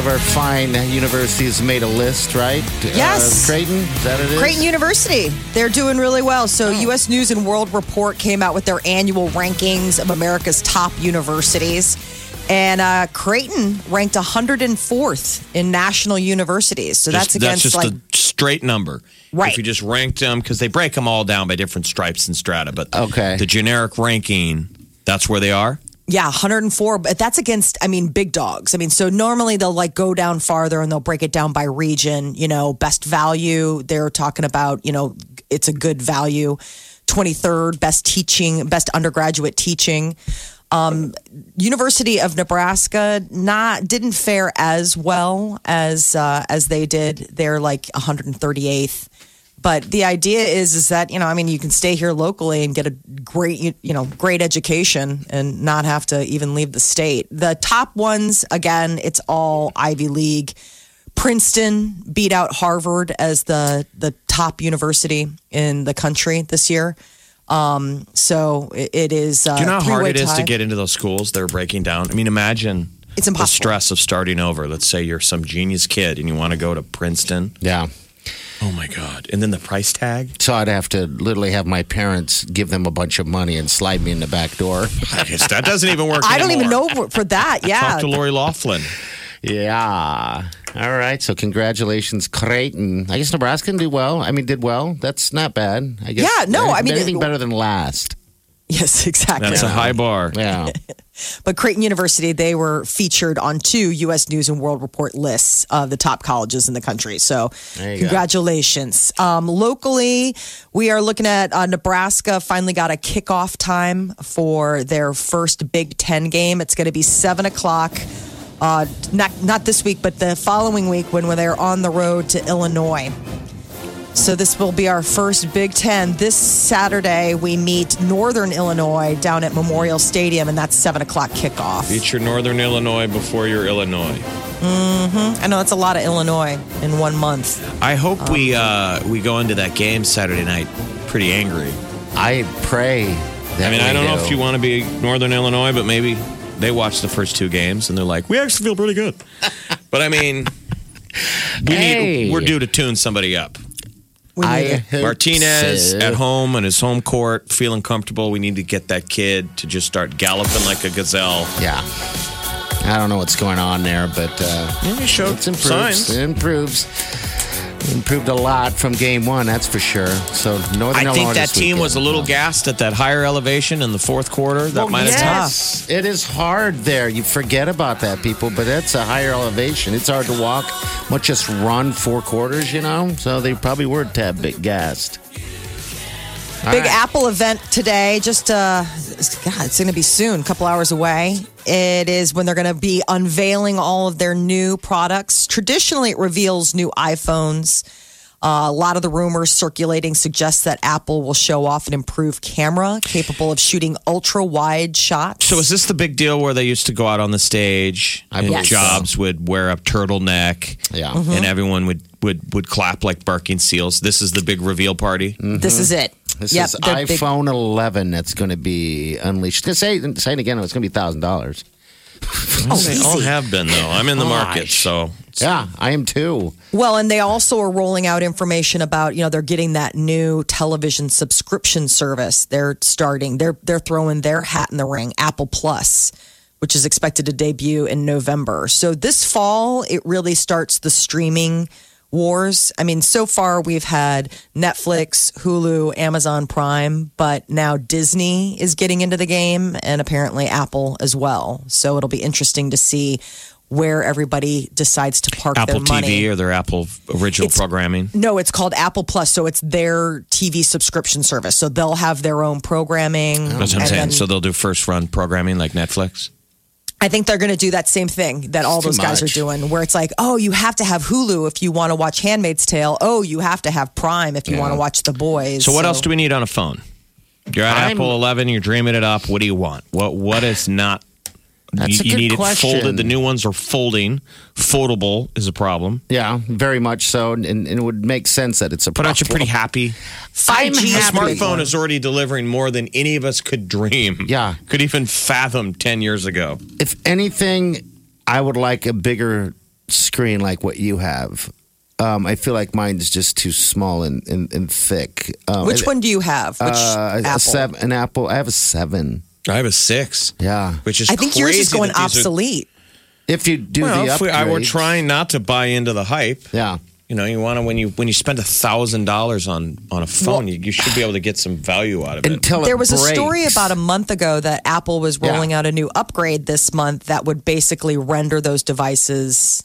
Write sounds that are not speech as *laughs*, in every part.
Of our fine universities, made a list, right? Yes. Uh, Creighton, is that it is? Creighton University. They're doing really well. So, Oh. U.S. News and World Report came out with their annual rankings of America's top universities. And uh, Creighton ranked 104th in national universities. So that's Just- against just like a straight number. Right. If you just ranked them, because they break them all down by different stripes and strata, but Okay. the generic ranking, that's where they are. Yeah, 104, but that's against, I mean, big dogs. I mean, so normally they'll like go down farther and they'll break it down by region, you know, best value. They're talking about, you know, it's a good value. 23rd, best teaching, best undergraduate teaching. Um, University of Nebraska not didn't fare as well as uh, as they did. They're like 138th. But the idea is is that you know I mean you can stay here locally and get a great you you know great education and not have to even leave the state. The top ones again, it's all Ivy League. Princeton beat out Harvard as the the top university in the country this year. Um, so it, it is. Uh, Do you know how hard three-way it is to get into those schools they're breaking down? I mean, imagine It's impossible. the stress of starting over. Let's say you're some genius kid and you want to go to Princeton. Yeah. Oh my God. And then the price tag? So I'd have to literally have my parents give them a bunch of money and slide me in the back door. *laughs* I guess that doesn't even work I don't even anymore. know for that. Yeah, Talk to Lori Loughlin. yeah. All right. So congratulations, Creighton. I guess Nebraska can do well. I mean, did well. That's not bad. I guess. Yeah, no, I mean, anything it- better than last. *laughs* yes, exactly. That's a high bar. Yeah. *laughs* But Creighton University, they were featured on two U.S. News and World Report lists of the top colleges in the country. So, There you go. congratulations. Um, locally, we are looking at uh, Nebraska finally got a kickoff time for their first Big Ten game. It's going to be seven o'clock. Uh, not not this week, but the following week when they're on the road to Illinois. So this will be our first Big Ten. This Saturday, we meet Northern Illinois down at Memorial Stadium, and that's seven o'clock kickoff. Beat your Northern Illinois before your Illinois. I know that's a lot of Illinois in one month. I hope we uh, we go into that game Saturday night pretty angry. I pray. That I mean, we I don't know if you want to be Northern Illinois, but maybe they watch the first two games and they're like, we actually feel pretty good. *laughs* but I mean, we Hey. need, we're due to tune somebody up. We need I Martinez so. at home on his home court, feeling comfortable. We need to get that kid to just start galloping like a gazelle. Yeah. I don't know what's going on there, but uh, Yeah, he showed it's signs. It improves. Improved a lot from game one, that's for sure. So Northern I think that team was a little gassed at that higher elevation in the fourth quarter. That Well, might have yes, it is hard there. You forget about that, people, but it's a higher elevation. It's hard to walk, much just run four quarters, you know. So they probably were a tad bit gassed. All Big right. Apple event today. Just uh, God, it's going to be soon, a couple hours away. It is when they're going to be unveiling all of their new products. Traditionally, it reveals new iPhones. Uh, a lot of the rumors circulating suggest that Apple will show off an improved camera capable of shooting ultra wide shots. So is this the big deal where they used to go out on the stage I and believe so. Jobs would wear a turtleneck Yeah. Mm-hmm. and everyone would, would, would clap like barking seals? This is the big reveal party? this is it. This Yep, is the big- iPhone 11 that's going to be unleashed. Say, say it again, it's going to be $1,000. Oh, They all easy. have been, though. I'm in the oh, market, so Yeah, I am too. Well, and they also are rolling out information about, you know, they're getting that new television subscription service. They're starting. They're they're throwing their hat in the ring, Apple Plus, which is expected to debut in November. So this fall, it really starts the streaming wars. I mean, so far we've had Netflix, Hulu, Amazon Prime, but now Disney is getting into the game and apparently Apple as well. So it'll be interesting to see where everybody decides to park Apple their money. Apple TV or their Apple original It's- programming. No, it's called Apple Plus, so it's their TV subscription service. So they'll have their own programming. That's what I'm saying. then So they'll do first run programming like Netflix. I think they're going to do that same thing that all It's those guys much. are doing, where it's like, oh, you have to have Hulu if you want to watch Handmaid's Tale. Oh, you have to have Prime if you want to watch The Boys. So what else do we need on a phone? You're at I'm- Apple 11. You're dreaming it up. What do you want? What What is not? That's you, a you good need question. it folded. The new ones are folding. Foldable is a problem. Yeah, very much so, and, and it would make sense that it's a. Problem. But aren't you pretty happy? 5G The is smartphone is already delivering more than any of us could dream. Yeah. Could even fathom 10 years ago. If anything, I would like a bigger screen like what you have. Um, I feel like mine is just too small and, and, and thick. Um, Which one do you have? Which Uh, Apple? A seven, an Apple. I have a seven. I have a six, Yeah. which is I think yours is crazy going that these are- obsolete. If you do Well, the if we, I were upgrades. trying not to buy into the hype. Yeah. You know, you want to when you when you spend a thousand dollars on on a phone, you, you should be able to get some value out of it. Until There it was a story about a month ago that Apple was Yeah. rolling out a new upgrade this month that would basically render those devices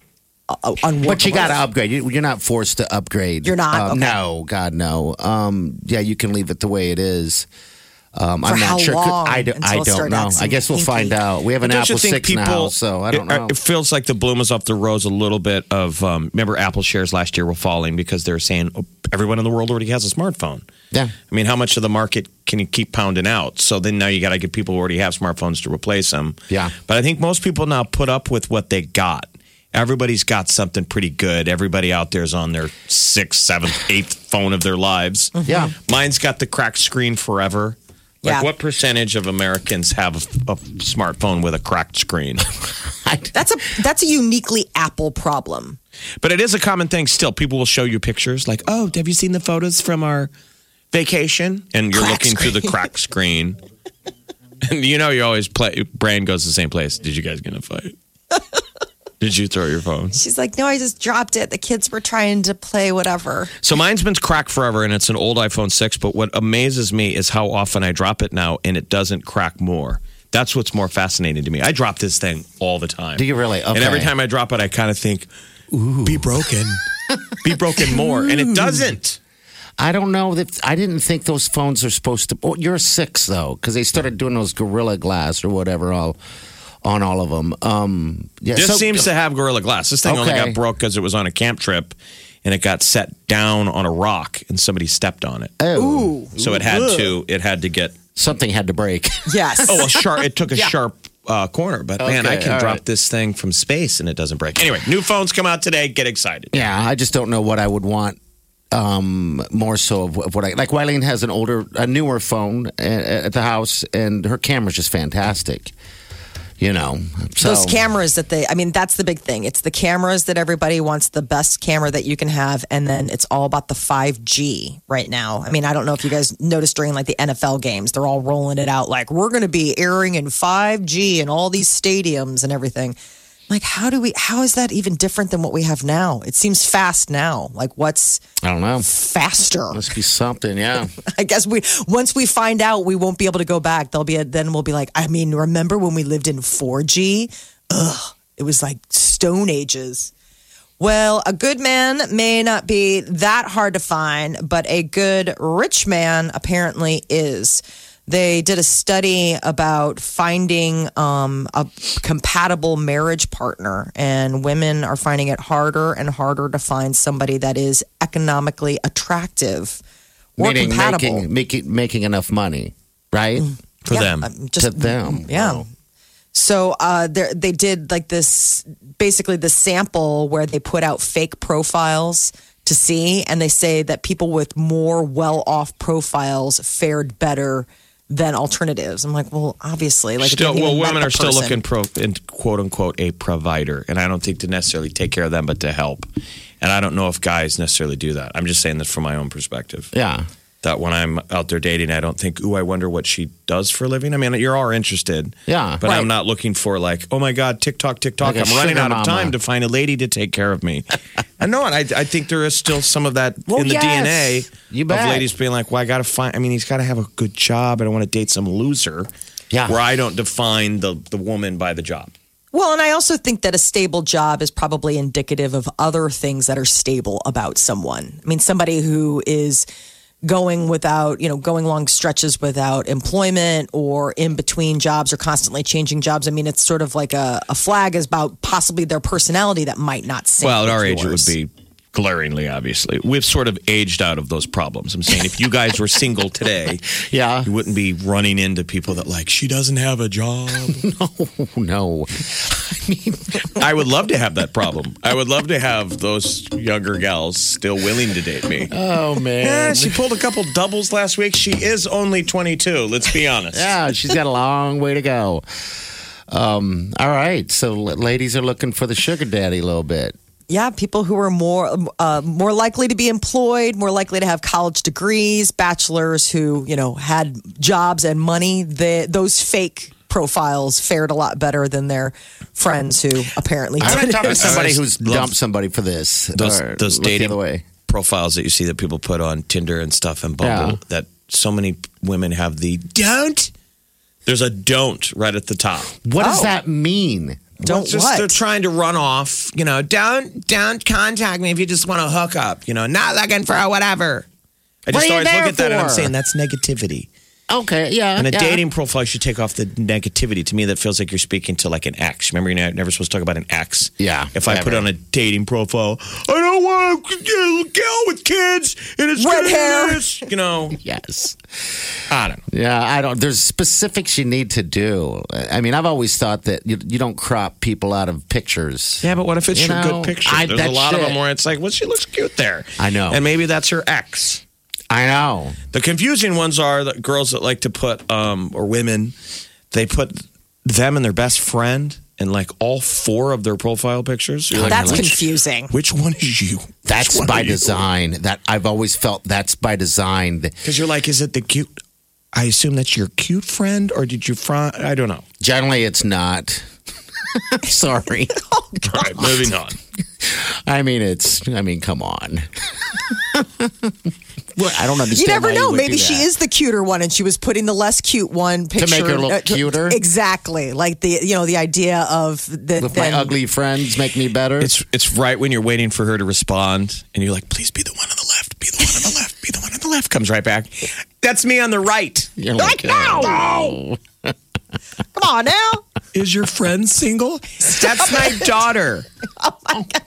uh, unworkable. But you got to upgrade. You- You're not forced to upgrade. You're not? Um, Okay. No, God, no. Um, yeah, you can leave it the way it is. Um, I'm not sure. Long I, do, I don't know. I guess we'll find out. We have an Apple think 6 now, so I don't it, know. It feels like the bloom is off the rose a little bit of. Um, remember, Apple shares last year were falling because they were saying oh, everyone in the world already has a smartphone. yeah. I mean, how much of the market can you keep pounding out? So then now you got to get people who already have smartphones to replace them. Yeah. But I think most people now put up with what they got. Everybody's got something pretty good. Everybody out there is on their sixth, seventh, eighth phone of their lives. Yeah. Mine's got the cracked screen forever. Like, Yeah. what percentage of Americans have a, a smartphone with a cracked screen? *laughs* That's a that's a uniquely Apple problem. But it is a common thing still. People will show you pictures like, oh, have you seen the photos from our vacation? And you're Crack looking through the screen. crack screen. *laughs* and you know, you always play, brain goes to the same place. Did you guys get in a fight? *laughs* Did you throw your phone? She's like, no, I just dropped it. The kids were trying to play whatever. So mine's been cracked forever and it's an old iPhone 6. But what amazes me is how often I drop it now and it doesn't crack more. That's what's more fascinating to me. I drop this thing all the time. Do you really? And every time I drop it, I kind of think, be broken. be broken more. And it doesn't. I don't know that I didn't think those phones are supposed to. Oh, you're a six though, because they started doing those Gorilla Glass or whatever all on all of them. Um, yeah, This so- seems to have Gorilla Glass. This thing only got broke because it was on a camp trip and it got set down on a rock and somebody stepped on it. Oh, So it had to it had to get something had to break. *laughs* Yes. oh a sharp it took a *laughs* sharp uh, corner. But man, I can drop right. this thing from space and it doesn't break. Anyway, new phones come out today. Get excited. yeah, I just don't know what I would want. Um, more so of, of what I like. Wileen has an older, a newer phone at, at the house, and her camera's just fantastic. You know, so Those cameras that they, I mean, that's the big thing. It's the cameras that everybody wants the best camera that you can have. And then it's all about the 5G right now. I mean, I don't know if you guys noticed during like the NFL games, they're all rolling it out like we're going to be airing in 5G in all these stadiums and everything. Like, how do we, how is that even different than what we have now? It seems fast now. Like, what's I don't know. faster? Must be something. Yeah. *laughs* I guess we once we find out, we won't be able to go back. There'll be a, then we'll be like, I mean, remember when we lived in 4G? Ugh, it was like stone ages. Well, a good man may not be that hard to find, but a good rich man apparently is. They did a study about finding um, a compatible marriage partner, and women are finding it harder and harder to find somebody that is economically attractive or Meaning compatible. making, making making enough money, right? For Yeah, them. um, just to them. yeah. Wow. So uh, there- they did like this, basically the sample where they put out fake profiles to see, and they say that people with more well-off profiles fared better than alternatives. I'm like, well, obviously, like still, well, women are still person- looking pro, in quote unquote a provider, and I don't think to necessarily take care of them, but to help. And I don't know if guys necessarily do that. I'm just saying this from my own perspective. Yeah. That when I'm out there dating, I don't think, ooh, I wonder what she does for a living. I mean, you're all interested, Yeah. but Right. I'm not looking for like, oh my god, TikTok, TikTok. Like a I'm running sugar out of mama. time to find a lady to take care of me. *laughs* I know it. I, I think there is still some of that Well, in the yes. DNA You of ladies being like, well, I got to find. I mean, he's got to have a good job. I don't want to date some loser. Yeah. Where I don't define the the woman by the job. Well, and I also think that a stable job is probably indicative of other things that are stable about someone. I mean, somebody who is going without, you know, going long stretches without employment or in between jobs or constantly changing jobs. I mean, it's sort of like a, a flag is about possibly their personality that might not sync. Well, at our age, it would be glaringly, obviously. We've sort of aged out of those problems. I'm saying if you guys were single today, *laughs* Yeah. you wouldn't be running into people that like, she doesn't have a job. *laughs* no, no. I mean, I would love to have that problem. I would love to have those younger gals still willing to date me. Oh, man. Yeah, she pulled a couple doubles last week. She is only 22. Let's be honest. Yeah, she's got a long way to go. Um, all right. So ladies are looking for the sugar daddy a little bit. Yeah, people who are more uh, more likely to be employed, more likely to have college degrees, bachelors who you know had jobs and money. The, those fake profiles fared a lot better than their friends who apparently I want to didn't. to somebody who's dumped somebody for this. Those, or those look the dating other way. profiles that you see that people put on Tinder and stuff and Bumble Yeah. that so many women have the don't. There's a don't right at the top. What does Oh. that mean? Don't just what? they're trying to run off. You know, don't don't contact me if you just want to hook up. You know, not looking for a whatever. I just always look at that and I'm saying that's negativity. Okay, yeah. And a yeah. dating profile should take off the negativity. To me, that feels like you're speaking to like an ex. Remember, you're never supposed to talk about an ex. Yeah, If I put on a dating profile, I don't want a girl with kids and it's Red gonna hair. do You know, *laughs* Yes. I don't know. Yeah, I don't. There's specifics you need to do. I mean, I've always thought that you, you don't crop people out of pictures. Yeah, but what if it's You your know, good picture? I- There's a that lot of them where it's like, well, she looks cute there. I know. And maybe that's her ex. I know. The confusing ones are the girls that like to put, um, or women, they put them and their best friend in like all four of their profile pictures. You're like, That's which, confusing. Which one is you? That's by design. That I've always felt that's by design. Because you're like, is it the cute? I assume that's your cute friend, or did you find? I don't know. Generally, it's not. *laughs* Sorry. *laughs* All right, moving on. I mean, it's. I mean, come on. *laughs* well, I don't understand. You never why know. would Maybe she that. is the cuter one, and she was putting the less cute one picture to make her look uh, cuter? Exactly, like the you know the idea of the With my ugly friends make me better. It's it's right when you're waiting for her to respond, and you're like, please be the one on the left, be the one on the left, be the one on the left. Comes right back. That's me on the right. You're like, oh. Come on now. Is your friend single? That's my daughter. *laughs* oh my God.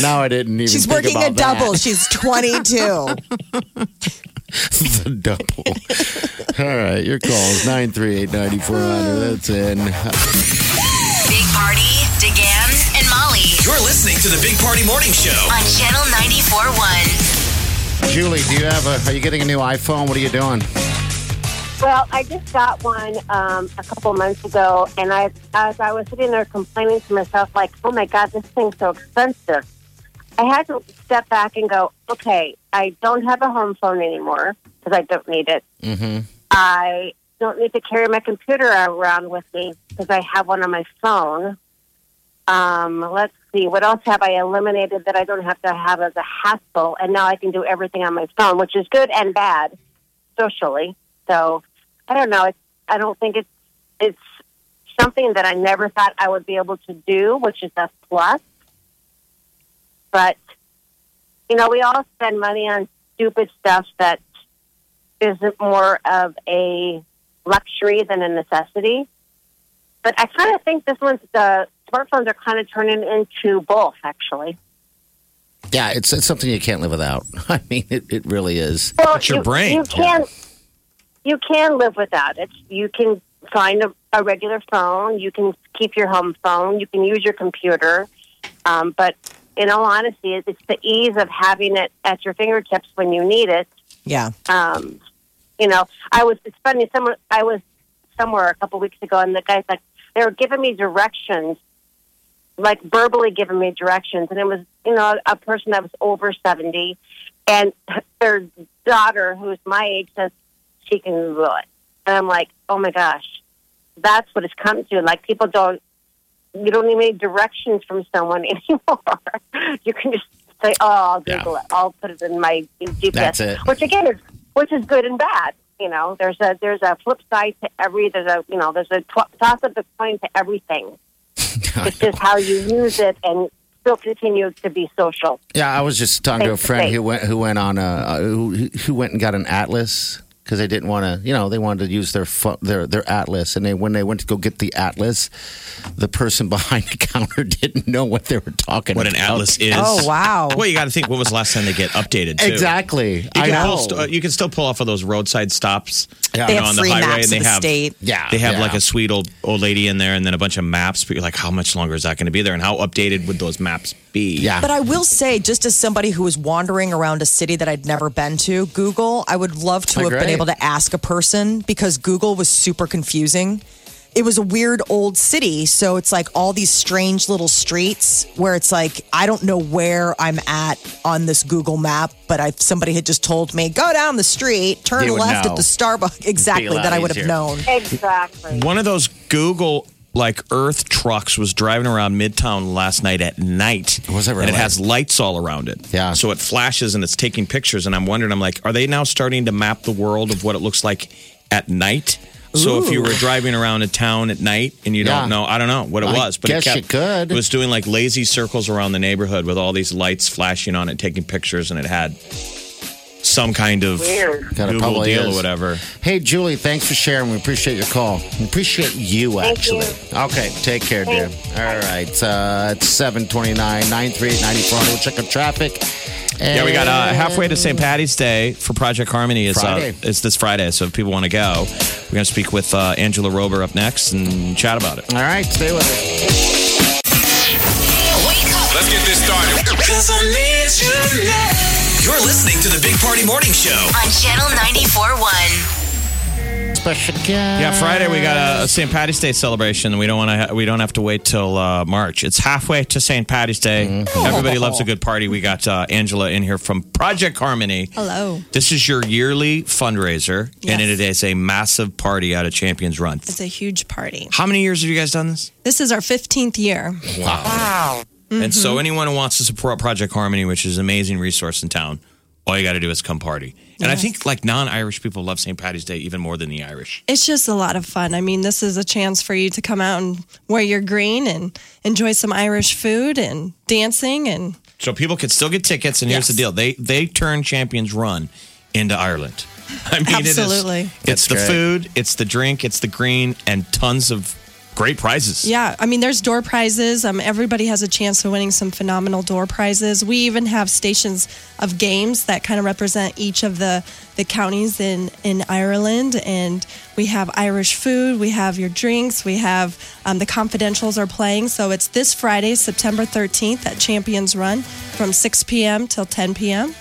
No, I didn't even. She's think working about a double. that. She's 22. *laughs* the double. All right, your calls nine three eight ninety four hundred. That's in. Big Party, DeGan, and Molly You're listening to the Big Party Morning Show. on Channel 94.1. Julie, do you have a? Are you getting a new iPhone? What are you doing? Well, I just got one um, a couple months ago, and I, as I was sitting there complaining to myself, like, "Oh my God, this thing's so expensive," I had to step back and go, "Okay, I don't have a home phone anymore because I don't need it. Mm-hmm. I don't need to carry my computer around with me because I have one on my phone. Um, let's see, what else have I eliminated that I don't have to have as a hassle? And now I can do everything on my phone, which is good and bad socially. So I don't know. It's, I don't think it's it's something that I never thought I would be able to do, which is a plus. But you know, we all spend money on stupid stuff that isn't more of a luxury than a necessity. But I kind of think this one's the smartphones are kind of turning into both, actually. Yeah, it's, it's something you can't live without. *laughs* I mean, it, it really is. Well, It's your you, brain. You can you can live without it. You can find a, a regular phone. You can keep your home phone. You can use your computer. Um, but in all honesty, it's the ease of having it at your fingertips when you need it. Yeah. Um, you know, I was. It's funny. Someone I was somewhere a couple weeks ago, and the guy's like, they were giving me directions, like verbally giving me directions, and it was you know a person that was over seventy, and *laughs* their daughter, who's my age, says she can Google it, and I'm like, oh my gosh, that's what it's come to. Like people don't, you don't need directions from someone *laughs* anymore. you can just say, oh, I'll Google it. I'll put it in my GPS. That's it. Which again is which is good and bad. You know, there's a there's a flip side to every there's a you know there's a tw- toss of the coin to everything. *laughs* It's just how you use it and still continue to be social. Yeah, I was just talking to a friend who went who went on a uh, who who went and got an atlas because they didn't want to, you know, they wanted to use their their their atlas, and they when they went to go get the atlas, the person *laughs* behind the counter *laughs* didn't know what they were talking What about. an atlas is. Oh, wow. Well, you got to think. When was the last time they get updated? Too? Exactly. You I can, know. st- you can still pull off of those roadside stops. Yeah. They you have know, on the free highway, maps and they of the have state. Yeah, they have yeah. like a sweet old old lady in there, and then a bunch of maps. But you're like, how much longer is that going to be there? And how updated would those maps be? yeah. But I will say, just as somebody who was wandering around a city that I'd never been to, Google, I would love to Oh, have been great. Able to ask a person because Google was super confusing. It was a weird old city. So it's like all these strange little streets where it's like, I don't know where I'm at on this Google map, but if somebody had just told me, go down the street, turn You would left know. at the Starbucks. *laughs* Exactly. lot That I would easier. have known. Exactly. One of those Google like Earth trucks was driving around Midtown last night at night. Was it And it has lights all around it. Yeah. So it flashes and it's taking pictures. And I'm wondering, I'm like, are they now starting to map the world of what it looks like at night? So if you were driving around a town at night and you Yeah. don't know, I don't know what it I was, but guess it you kept, could. It was doing like lazy circles around the neighborhood with all these lights flashing on it, taking pictures, and it had some kind of Weird. Got a Google probably deal is. or whatever. Hey, Julie, thanks for sharing. We appreciate your call. We appreciate you, Thank actually. Okay, take care, dear. All right. Uh, it's 729 938 9400. We'll check on traffic. Yeah, we got uh, halfway to St. Patty's Day for Project Harmony. Is uh, it's this Friday, so if people want to go, we're going to speak with uh, Angela Rober up next and chat about it. All right, stay with us. Let's get this started. You're listening to the Big Party Morning Show. on Channel 94.1. Special guest. Yeah, Friday we got a, a St. Patty's Day celebration, we don't want to. We don't have to wait till uh, March. It's halfway to St. Patty's Day. Mm-hmm. Everybody loves a good party. We got uh, Angela in here from Project Harmony. Hello. This is your yearly fundraiser, and it is a massive party out of Champions Run. It's a huge party. How many years have you guys done this? This is our 15th year. And Mm-hmm. so, anyone who wants to support Project Harmony, which is an amazing resource in town, all you got to do is come party. And I think like non-Irish people love St. Patty's Day even more than the Irish. It's just a lot of fun. I mean, this is a chance for you to come out and wear your green and enjoy some Irish food and dancing and So people can still get tickets. And here's Yes. the deal: they they turn Champions Run into Ireland. *laughs* I mean, Absolutely. it is, it's That's the great. food, it's the drink, it's the green, and tons of great prizes. yeah, I mean, there's door prizes. Um, everybody has a chance of winning some phenomenal door prizes. We even have stations of games that kind of represent each of the the counties in in Ireland, and we have Irish food. We have your drinks. We have um, the confidentials are playing. So it's this Friday, September 13th at Champions Run from 6 p.m. till 10 p.m.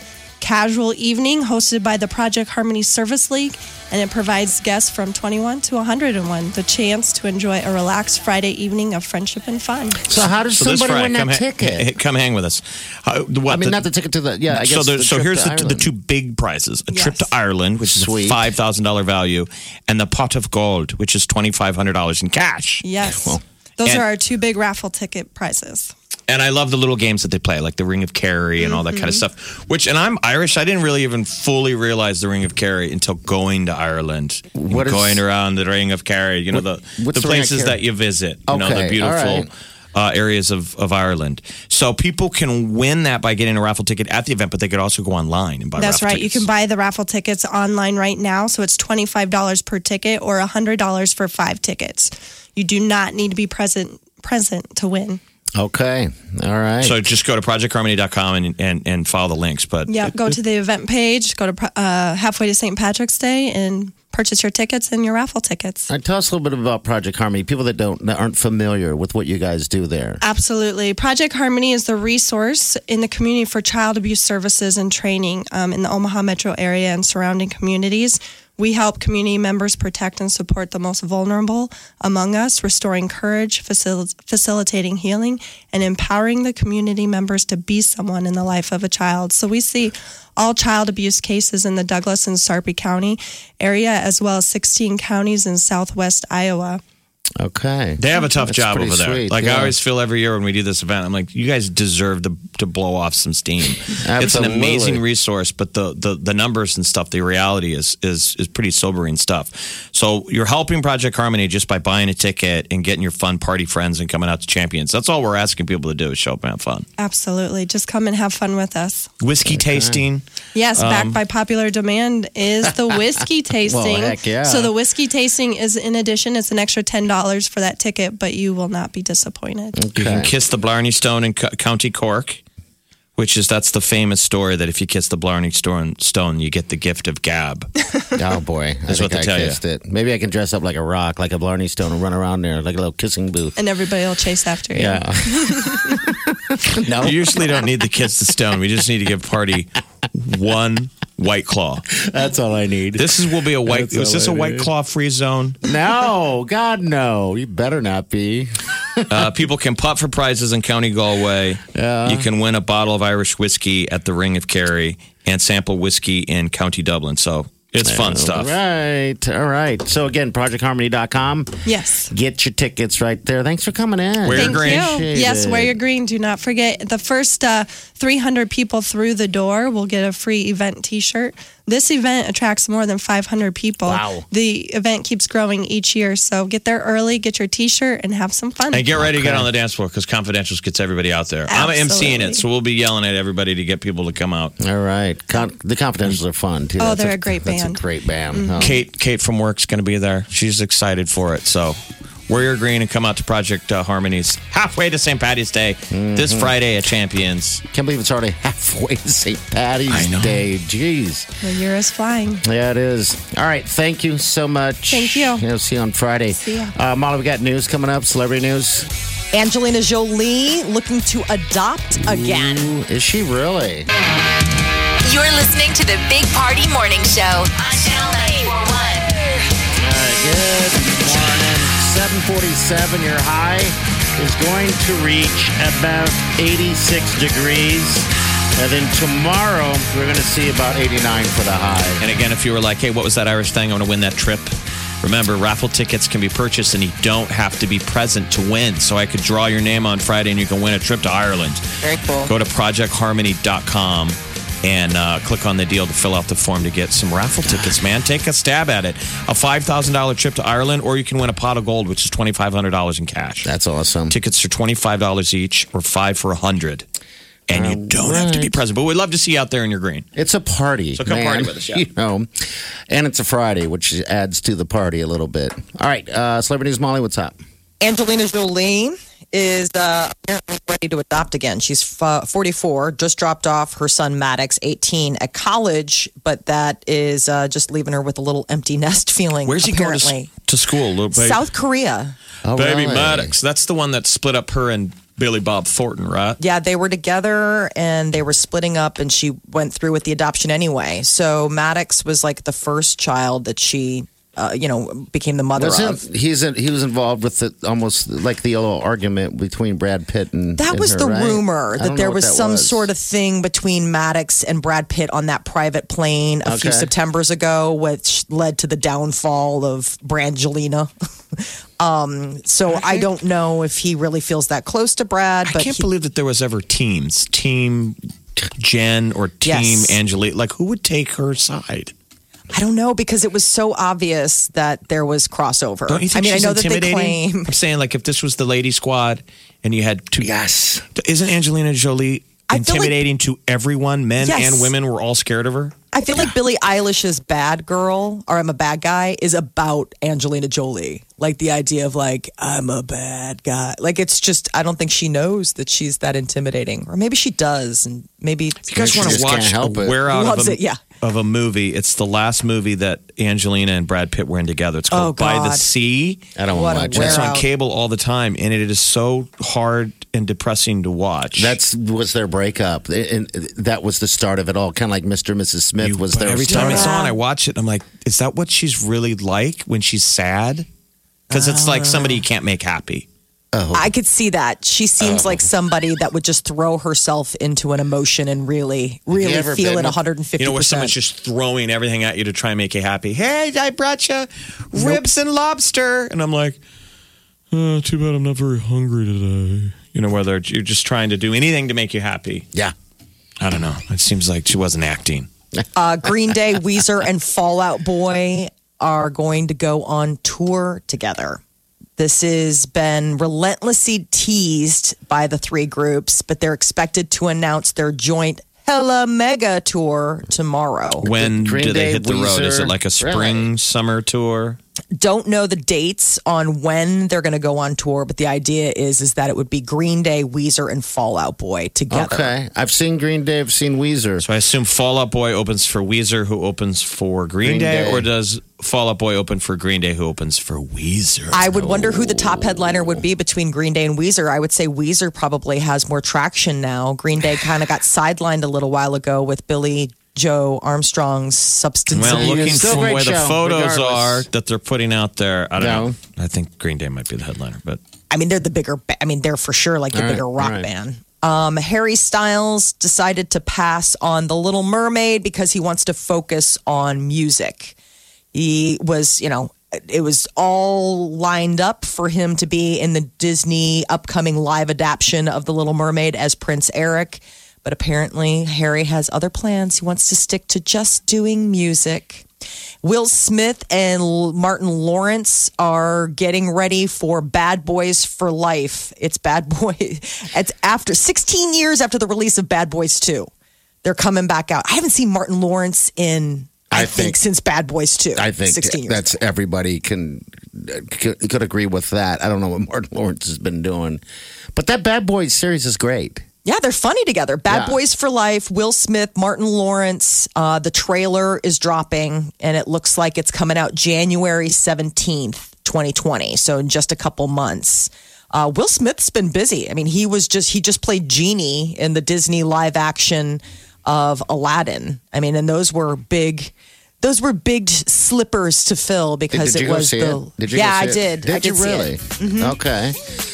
Casual evening hosted by the Project Harmony Service League, and it provides guests from 21 to 101 the chance to enjoy a relaxed Friday evening of friendship and fun. So, how does So somebody Friday, win that ha- ticket? *laughs* come hang with us. How, what, I mean, the- not the ticket to the. Yeah, I guess. so, there, the so trip here's to the, the two big prizes: a trip to Ireland, which is a five thousand dollar value, and the pot of gold, which is twenty five hundred dollars in cash. Yes. Well, Those and- are our two big raffle ticket prizes. And I love the little games that they play, like the Ring of Kerry and all that kind of Mm-hmm. stuff. Which, and I'm Irish. I didn't really even fully realize the Ring of Kerry until going to Ireland, and What is- going around the Ring of Kerry. You know What- the the the places that you visit. You know the beautiful. all right. Uh, areas of, of Ireland. So people can win that by getting a raffle ticket at the event, but they could also go online and buy That's raffle That's right. tickets. You can buy the raffle tickets online right now. So it's $25 per ticket or $100 for five tickets. You do not need to be present present to win. Okay. All right. So just go to projectharmony.com and, and, and follow the links. But Yeah, go to the event page, go to uh, halfway to St. Patrick's Day and purchase your tickets and your raffle tickets. Uh, tell us a little bit about Project Harmony. People that don't that aren't familiar with what you guys do there. Absolutely. Project Harmony is the resource in the community for child abuse services and training um, in the Omaha metro area and surrounding communities. We help community members protect and support the most vulnerable among us, restoring courage, facil- facilitating healing, and empowering the community members to be someone in the life of a child. So we see all child abuse cases in the Douglas and Sarpy County area, as well as 16 counties in southwest Iowa. Okay. They have a tough That's job over there. sweet, like I always feel every year when we do this event, I'm like, you guys deserve to to blow off some steam. *laughs* it's an amazing resource, but the, the the numbers and stuff, the reality is is is pretty sobering stuff. So you're helping Project Harmony just by buying a ticket and getting your fun party friends and coming out to champions. That's all we're asking people to do is show up and have fun. Absolutely. Just come and have fun with us. Whiskey tasting. Yes, Um, backed by popular demand is the *laughs* whiskey tasting. heck yeah. So the whiskey tasting is in addition, it's an extra ten dollars for that ticket, but you will not be disappointed. You can kiss the Blarney Stone in Co- County Cork, which is that's the famous story that if you kiss the Blarney Stone, stone you get the gift of gab. *laughs* Oh boy, That's what they I tell you. kissed it. Maybe I can dress up like a rock, like a Blarney Stone, and run around there like a little kissing booth. And everybody will chase after you. Yeah. *laughs* *laughs* no. You usually don't need the kids to stone. We just need to give party one white claw. That's all I need. This is will be a white. That's Is this a all white need. claw free zone? no, God, no. You better not be. Uh, people can putt for prizes in County Galway. Yeah. You can win a bottle of Irish whiskey at the Ring of Kerry and sample whiskey in County Dublin. So it's fun stuff. All right. All right. So again, projectharmony.com. Yes. Get your tickets right there. Thanks for coming in. Wear Thank green. you. Yes, it. wear your green. Do not forget the first uh, 300 people through the door will get a free event T-shirt. This event attracts more than 500 people. Wow. The event keeps growing each year, so get there early, get your T-shirt, and have some fun. And get ready to get on the dance floor because Confidentials gets everybody out there. I'm emceeing it, so we'll be yelling at everybody to get people to come out. All right. Con- the Confidentials are fun too. Oh, That's they're a great That's band. a great band. Oh. Kate, Kate from work's going to be there. She's excited for it. So wear your green and come out to Project uh, Harmonies halfway to St. Patty's Day Mm-hmm. this Friday at Champions. Can't believe it's already *laughs* halfway to St. Patty's I know. Day. Jeez. the year is flying. Yeah, it is. All right. Thank you so much. Thank you. Yeah, see you on Friday. See ya. Uh, Molly, we got news coming up, celebrity news. Angelina Jolie looking to adopt again. Ooh, is she really? You're listening to the Big Party Morning Show on Channel 941. All right, good morning. 747, your high is going to reach about 86 degrees. And then tomorrow, we're going to see about 89 for the high. And again, if you were like, hey, what was that Irish thing? I want to win that trip. Remember, raffle tickets can be purchased and you don't have to be present to win. So I could draw your name on Friday and you can win a trip to Ireland. Very cool. Go to projectharmony.com and uh, click on the deal to fill out the form to get some raffle tickets, man. Take a stab at it. A $5,000 trip to Ireland, or you can win a pot of gold, which is $2,500 in cash. That's awesome. Tickets are $25 each or five for a 100 And you don't have to be present. But we'd love to see you out there in your green. It's a party. So come man. party with us, yeah. *laughs* You know, and it's a Friday, which adds to the party a little bit. All right, uh, celebrity news, Molly, what's up? Angelina Jolie is uh, apparently ready to adopt again. She's f- 44, just dropped off her son Maddox, 18, at college, but that is uh, just leaving her with a little empty *laughs* nest feeling. Where's he apparently. going to, to school? Little baby, South Korea. Oh, baby really? Maddox. That's the one that split up her and Billy Bob Thornton, right? Yeah, they were together and they were splitting up, and she went through with the adoption anyway. So Maddox was like the first child that she, uh, you know, became the mother of. Wasn't he's in, he was involved with the, almost like the little argument between Brad Pitt and That and was her, the right? rumor that there was that some was. sort of thing between Maddox and Brad Pitt on that private plane a few Septembers ago, which led to the downfall of Brangelina. *laughs* um, so I don't know if he really feels that close to Brad, I but can't he- believe that there was ever teams, team Jen or team Yes. Angelique. Like, who would take her side? I don't know because it was so obvious that there was crossover. Don't you think I mean, she's I know that they claim. I'm saying, like, if this was the lady squad and you had two. Yes. Isn't Angelina Jolie I feel like- intimidating to everyone? Men Yes. and women were all scared of her. I feel like Billie Eilish's "Bad Girl" or "I'm a Bad Guy" is about Angelina Jolie. Like the idea of like I'm a bad guy. Like it's just I don't think she knows that she's that intimidating, or maybe she does, and maybe If you guys want to watch help a it. wear out Loves of a, it, yeah. Of a movie, it's the last movie that Angelina and Brad Pitt were in together. It's called Oh, By the God. Sea. I don't What want a to watch wear It's on out. cable all the time, and it is so hard and depressing to watch. That's was their breakup, and that was the start of it all. Kind of like Mr. and Mrs. Smith You- was but their every start. time it's Yeah. on, I watch it. I'm like, is that what she's really like when she's sad? Because it's like somebody you can't make happy. I could see that. She seems Oh. like somebody that would just throw herself into an emotion and really, really feel it with- 150. You know, where someone's just throwing everything at you to try and make you happy. Hey, I brought you ribs and lobster, and I'm like, oh, too bad I'm not very hungry today. You know, whether you're just trying to do anything to make you happy. Yeah. I don't know. It seems like she wasn't acting. *laughs* Uh, Green Day, Weezer, and Fall Out Boy are going to go on tour together. This has been relentlessly teased by the three groups, but they're expected to announce their joint Hella Mega tour tomorrow. When Green do they Day, hit the road? Is it like a spring, Really? summer tour? Don't know the dates on when they're going to go on tour, but the idea is is that it would be Green Day, Weezer, and Fall Out Boy together. Okay. I've seen Green Day. I've seen Weezer. So I assume Fall Out Boy opens for Weezer, who opens for Green, Green Day, Day. or does Fall Out Boy open for Green Day, who opens for Weezer? I would wonder who the top headliner would be between Green Day and Weezer. I would say Weezer probably has more traction now. Green Day kind of got sidelined a little while ago with Billie Joe Armstrong's substance well, abuse. looking Still from great where the show, photos regardless. are that they're putting out there, I don't No. know. I think Green Day might be the headliner, but I mean, they're the bigger. ba- I mean, they're for sure like the All right, bigger rock all right. band. Um, Harry Styles decided to pass on The Little Mermaid because he wants to focus on music. He was, you know, it was all lined up for him to be in the Disney upcoming live adaptation of The Little Mermaid as Prince Eric. But apparently, Harry has other plans. He wants to stick to just doing music. Will Smith and L- Martin Lawrence are getting ready for Bad Boys for Life. It's Bad *laughs* Boy. It's after 16 years after the release of Bad Boys 2. They're coming back out. I haven't seen Martin Lawrence in I, I think, think- since Bad Boys 2. I think 16 years. that's everybody can uh, could, could agree with that. I don't know what *laughs* Martin Lawrence has been doing, but that Bad Boys series is great. Yeah, they're funny together. Bad Yeah. Boys for Life, Will Smith, Martin Lawrence. Uh, the trailer is dropping, and it looks like it's coming out January 17th, 2020. So in just a couple months. Uh, Will Smith's been busy. I mean, he was just, he just played Genie in the Disney live action of Aladdin. I mean, and those were big. Those were big slippers to fill because it was the. it? Did you yeah, I did. Did I did you really? Okay.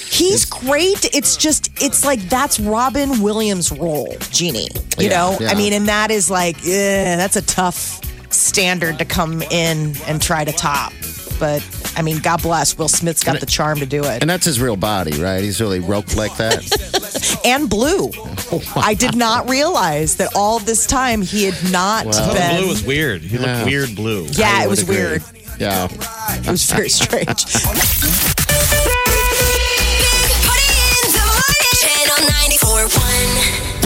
He's great. It's just, it's like that's Robin Williams' role, Genie. You Yeah, know, yeah. I mean, and that is like, eh, that's a tough standard to come in and try to top. But I mean, God bless Will Smith's got the charm to do it. And that's his real body, right? He's really roped like that. *laughs* And blue. I did not realize that all this time he had not Oh, been. blue was weird. He Yeah. looked weird blue. yeah, I it was agree. weird. Yeah. *laughs* It was very strange. *laughs*